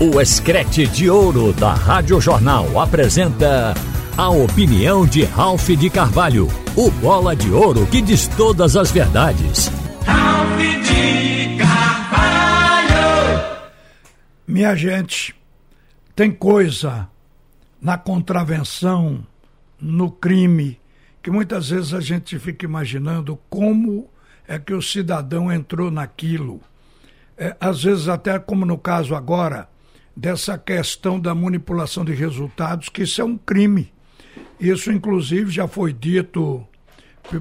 O Escrete de Ouro da Rádio Jornal apresenta a opinião de Ralph de Carvalho, o bola de ouro que diz todas as verdades. Ralph de Carvalho! Minha gente, tem coisa na contravenção, no crime, que muitas vezes a gente fica imaginando como é que o cidadão entrou naquilo. É, às vezes, até como no caso agora dessa questão da manipulação de resultados, que isso é um crime. Isso, inclusive, já foi dito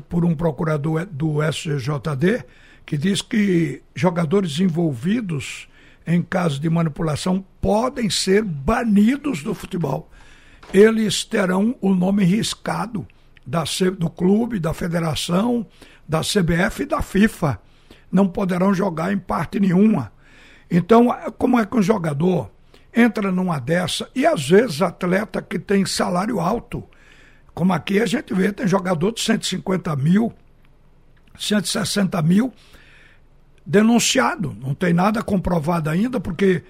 por um procurador do SJD, que diz que jogadores envolvidos em casos de manipulação podem ser banidos do futebol. Eles terão o nome riscado da, do clube, da federação, da CBF e da FIFA. Não poderão jogar em parte nenhuma. Então, como é que um jogador entra numa dessa, e às vezes atleta que tem salário alto, como aqui a gente vê, tem jogador de 150 mil, 160 mil denunciado. Não tem nada comprovado ainda, porque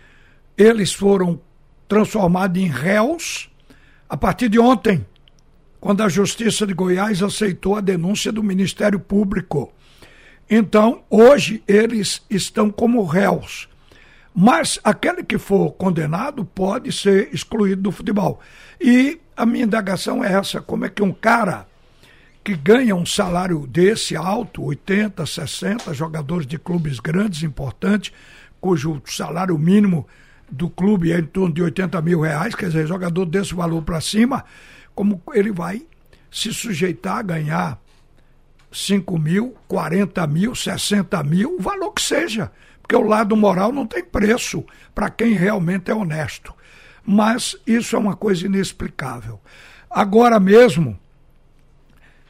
eles foram transformados em réus a partir de ontem, quando a Justiça de Goiás aceitou a denúncia do Ministério Público. Então, hoje, eles estão como réus. Mas aquele que for condenado pode ser excluído do futebol. E a minha indagação é essa: como é que um cara que ganha um salário desse alto, 80, 60, jogadores de clubes grandes, importantes, cujo salário mínimo do clube é em torno de 80 mil reais, quer dizer, jogador desse valor para cima, como ele vai se sujeitar a ganhar 5 mil, 40 mil, 60 mil, o valor que seja porque o lado moral não tem preço para quem realmente é honesto. Mas isso é uma coisa inexplicável. Agora mesmo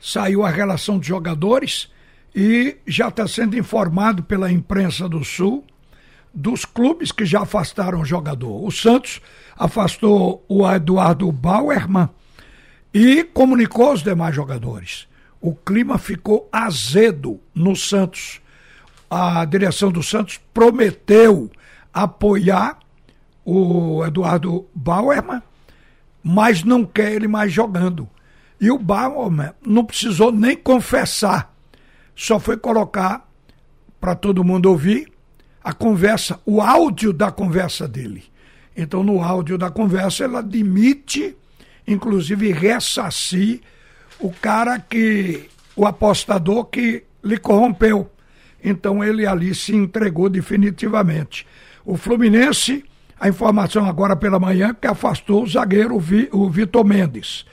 saiu a relação de jogadores e já está sendo informado pela imprensa do Sul dos clubes que já afastaram o jogador. O Santos afastou o Eduardo Bauerman e comunicou aos demais jogadores. O clima ficou azedo no Santos a direção do Santos prometeu apoiar o Eduardo Bauerman, mas não quer ele mais jogando. E o Bauerman não precisou nem confessar, só foi colocar para todo mundo ouvir a conversa, o áudio da conversa dele. Então, no áudio da conversa, ela admite, inclusive ressarcir o cara que, o apostador que lhe corrompeu. Então ele ali se entregou definitivamente. O Fluminense, a informação agora pela manhã, que afastou o zagueiro, o Vitor Mendes.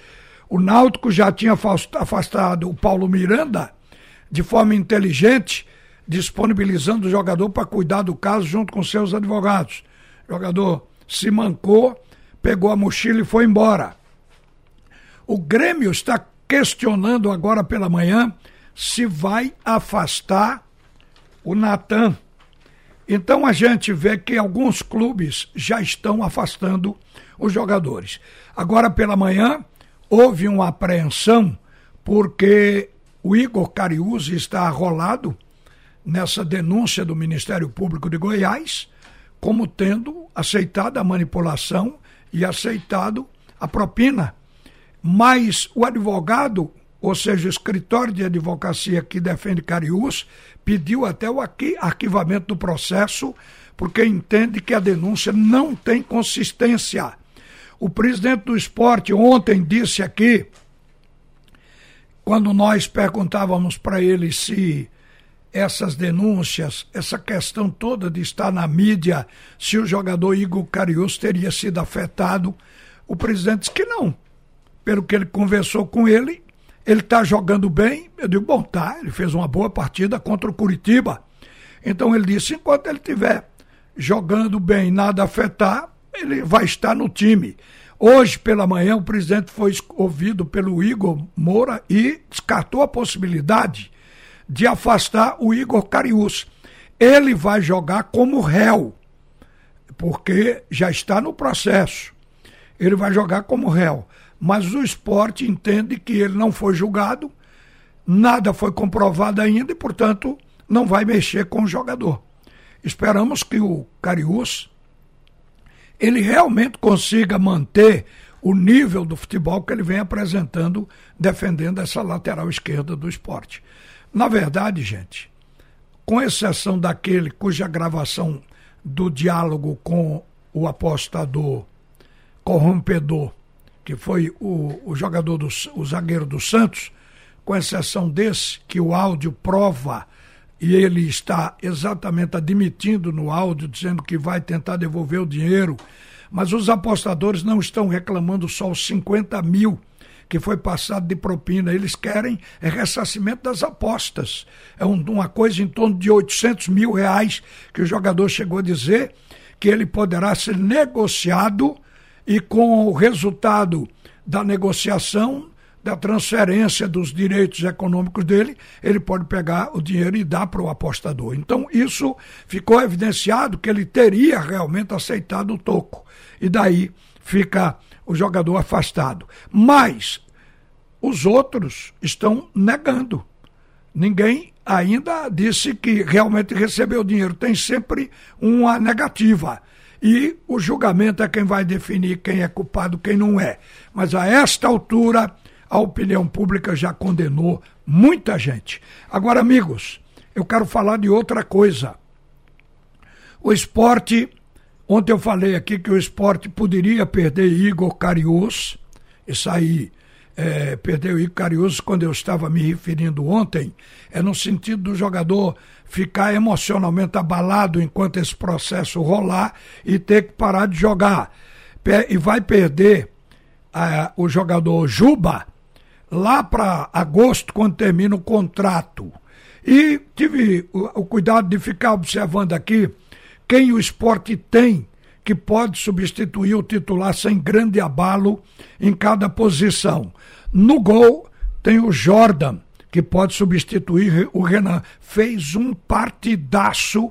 O Náutico já tinha afastado o Paulo Miranda de forma inteligente, disponibilizando o jogador para cuidar do caso junto com seus advogados. O jogador se mancou, pegou a mochila e foi embora. O Grêmio está questionando agora pela manhã se vai afastar o Natan. Então a gente vê que alguns clubes já estão afastando os jogadores. Agora pela manhã houve uma apreensão porque o Igor Cariúzi está arrolado nessa denúncia do Ministério Público de Goiás como tendo aceitado a manipulação e aceitado a propina. Mas o advogado ou seja, o escritório de advocacia que defende Cariús pediu até o arquivamento do processo porque entende que a denúncia não tem consistência. O presidente do esporte ontem disse aqui, quando nós perguntávamos para ele se essas denúncias, essa questão toda de estar na mídia, se o jogador Igor Cariús teria sido afetado, o presidente disse que não. Pelo que ele conversou com ele, ele está jogando bem? Eu digo, bom, tá, ele fez uma boa partida contra o Curitiba. Então ele disse, enquanto ele estiver jogando bem, nada afetar, ele vai estar no time. Hoje, pela manhã, o presidente foi ouvido pelo Igor Moura e descartou a possibilidade de afastar o Igor Cariús. Ele vai jogar como réu, porque já está no processo. Ele vai jogar como réu mas o esporte entende que ele não foi julgado, nada foi comprovado ainda e, portanto, não vai mexer com o jogador. Esperamos que o Cariús ele realmente consiga manter o nível do futebol que ele vem apresentando, defendendo essa lateral esquerda do esporte. Na verdade, gente, com exceção daquele cuja gravação do diálogo com o apostador corrompedor, que foi o, o jogador, do, o zagueiro do Santos, com exceção desse, que o áudio prova e ele está exatamente admitindo no áudio, dizendo que vai tentar devolver o dinheiro, mas os apostadores não estão reclamando só os 50 mil que foi passado de propina. Eles querem é ressarcimento das apostas. É um, uma coisa em torno de 800 mil reais que o jogador chegou a dizer que ele poderá ser negociado e com o resultado da negociação da transferência dos direitos econômicos dele, ele pode pegar o dinheiro e dar para o apostador. Então, isso ficou evidenciado que ele teria realmente aceitado o toco. E daí fica o jogador afastado. Mas os outros estão negando. Ninguém ainda disse que realmente recebeu dinheiro. Tem sempre uma negativa. E o julgamento é quem vai definir quem é culpado, quem não é. Mas a esta altura a opinião pública já condenou muita gente. Agora, amigos, eu quero falar de outra coisa. O esporte, ontem eu falei aqui que o esporte poderia perder Igor Carius, isso aí, é, perdeu Igor Carius quando eu estava me referindo ontem, é no sentido do jogador ficar emocionalmente abalado enquanto esse processo rolar e ter que parar de jogar. E vai perder uh, o jogador Juba, lá para agosto, quando termina o contrato. E tive o, o cuidado de ficar observando aqui quem o esporte tem que pode substituir o titular sem grande abalo em cada posição. No gol tem o Jordan, que pode substituir o Renan. Fez um partidaço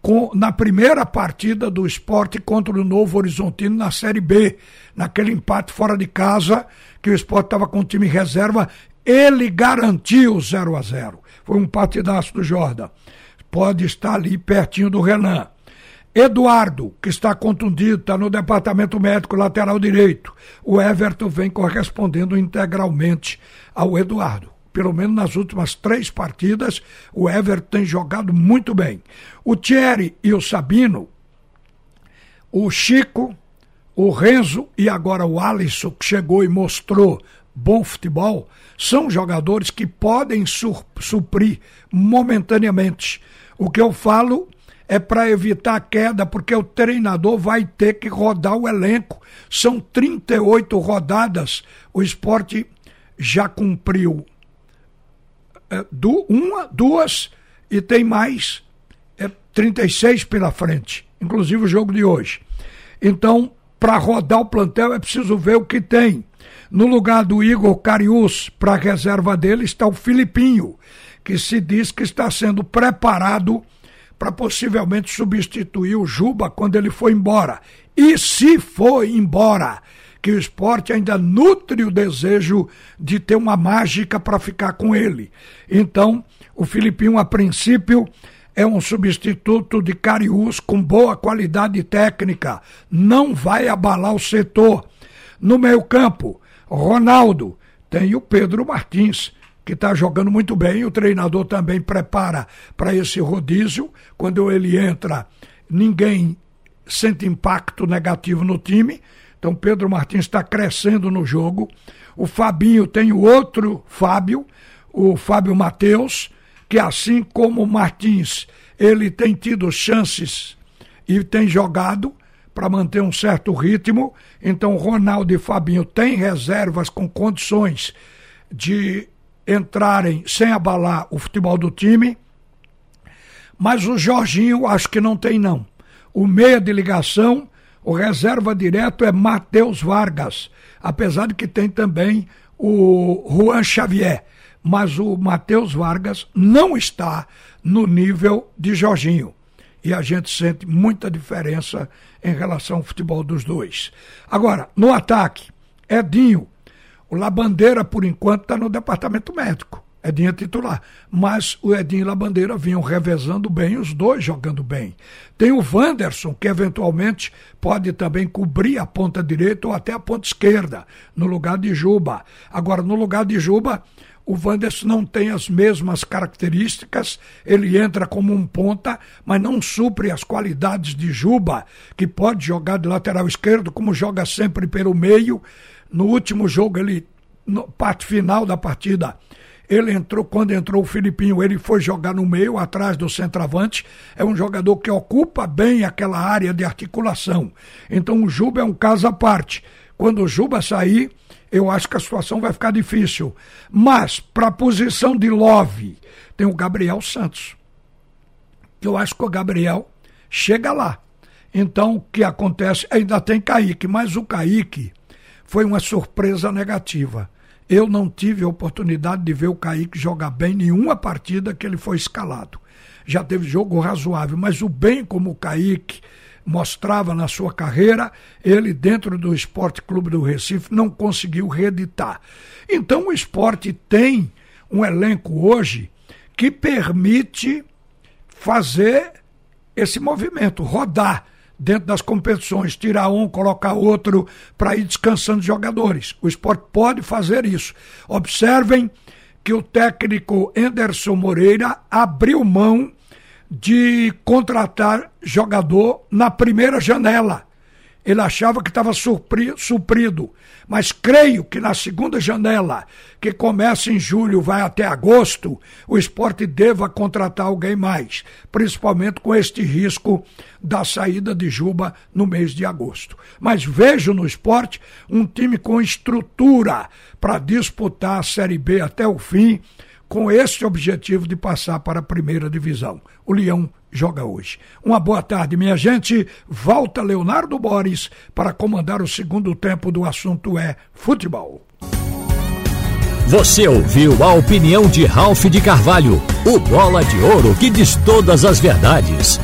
com, na primeira partida do esporte contra o Novo Horizontino na Série B, naquele empate fora de casa, que o esporte estava com o time reserva, ele garantiu 0 a 0 Foi um partidaço do Jordan. Pode estar ali pertinho do Renan. Eduardo, que está contundido, está no departamento médico lateral direito. O Everton vem correspondendo integralmente ao Eduardo pelo menos nas últimas três partidas, o Everton tem jogado muito bem. O Thierry e o Sabino, o Chico, o Renzo e agora o Alisson, que chegou e mostrou bom futebol, são jogadores que podem suprir momentaneamente. O que eu falo é para evitar a queda, porque o treinador vai ter que rodar o elenco. São 38 rodadas. O esporte já cumpriu é, uma, duas e tem mais é, 36 pela frente, inclusive o jogo de hoje. Então, para rodar o plantel é preciso ver o que tem. No lugar do Igor Carius, para a reserva dele, está o Filipinho, que se diz que está sendo preparado para possivelmente substituir o Juba quando ele for embora. E se for embora, que o esporte ainda nutre o desejo de ter uma mágica para ficar com ele. Então, o Filipinho, a princípio, é um substituto de Cariús com boa qualidade técnica, não vai abalar o setor. No meio-campo, Ronaldo tem o Pedro Martins, que está jogando muito bem. O treinador também prepara para esse rodízio. Quando ele entra, ninguém sente impacto negativo no time. Então Pedro Martins está crescendo no jogo. O Fabinho tem o outro Fábio, o Fábio Matheus, que assim como o Martins, ele tem tido chances e tem jogado para manter um certo ritmo. Então Ronaldo e Fabinho têm reservas com condições de entrarem sem abalar o futebol do time. Mas o Jorginho acho que não tem não. O meia de ligação o reserva direto é Matheus Vargas, apesar de que tem também o Juan Xavier. Mas o Matheus Vargas não está no nível de Jorginho. E a gente sente muita diferença em relação ao futebol dos dois. Agora, no ataque, Edinho. O Labandeira, por enquanto, está no departamento médico. Edinho é titular. Mas o Edinho e Labandeira vinham revezando bem, os dois jogando bem. Tem o Wanderson, que eventualmente pode também cobrir a ponta direita ou até a ponta esquerda, no lugar de Juba. Agora, no lugar de Juba, o Wanderson não tem as mesmas características, ele entra como um ponta, mas não supre as qualidades de Juba, que pode jogar de lateral esquerdo, como joga sempre pelo meio. No último jogo, ele, no parte final da partida, ele entrou, quando entrou o Filipinho, ele foi jogar no meio, atrás do centroavante. É um jogador que ocupa bem aquela área de articulação. Então o Juba é um caso à parte. Quando o Juba sair, eu acho que a situação vai ficar difícil. Mas, para a posição de Love, tem o Gabriel Santos. Eu acho que o Gabriel chega lá. Então, o que acontece? Ainda tem Kaique, mas o Kaique foi uma surpresa negativa. Eu não tive a oportunidade de ver o Kaique jogar bem nenhuma partida que ele foi escalado. Já teve jogo razoável, mas o bem como o Kaique mostrava na sua carreira, ele dentro do Esporte Clube do Recife não conseguiu reeditar. Então o esporte tem um elenco hoje que permite fazer esse movimento, rodar dentro das competições, tirar um, colocar outro para ir descansando jogadores. O esporte pode fazer isso. Observem que o técnico Anderson Moreira abriu mão de contratar jogador na primeira janela. Ele achava que estava suprido, mas creio que na segunda janela, que começa em julho, vai até agosto, o esporte deva contratar alguém mais, principalmente com este risco da saída de Juba no mês de agosto. Mas vejo no esporte um time com estrutura para disputar a Série B até o fim, com esse objetivo de passar para a primeira divisão. O Leão joga hoje. Uma boa tarde, minha gente. Volta Leonardo Boris para comandar o segundo tempo do assunto é futebol. Você ouviu a opinião de Ralph de Carvalho, o bola de ouro que diz todas as verdades.